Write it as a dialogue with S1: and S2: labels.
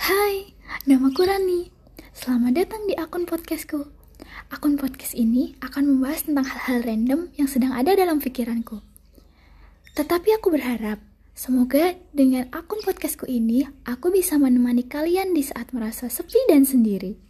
S1: Hai, namaku Rani. Selamat datang di akun podcastku. Akun podcast ini akan membahas tentang hal-hal random yang sedang ada dalam pikiranku. Tetapi aku berharap, semoga dengan akun podcastku ini, aku bisa menemani kalian di saat merasa sepi dan sendiri.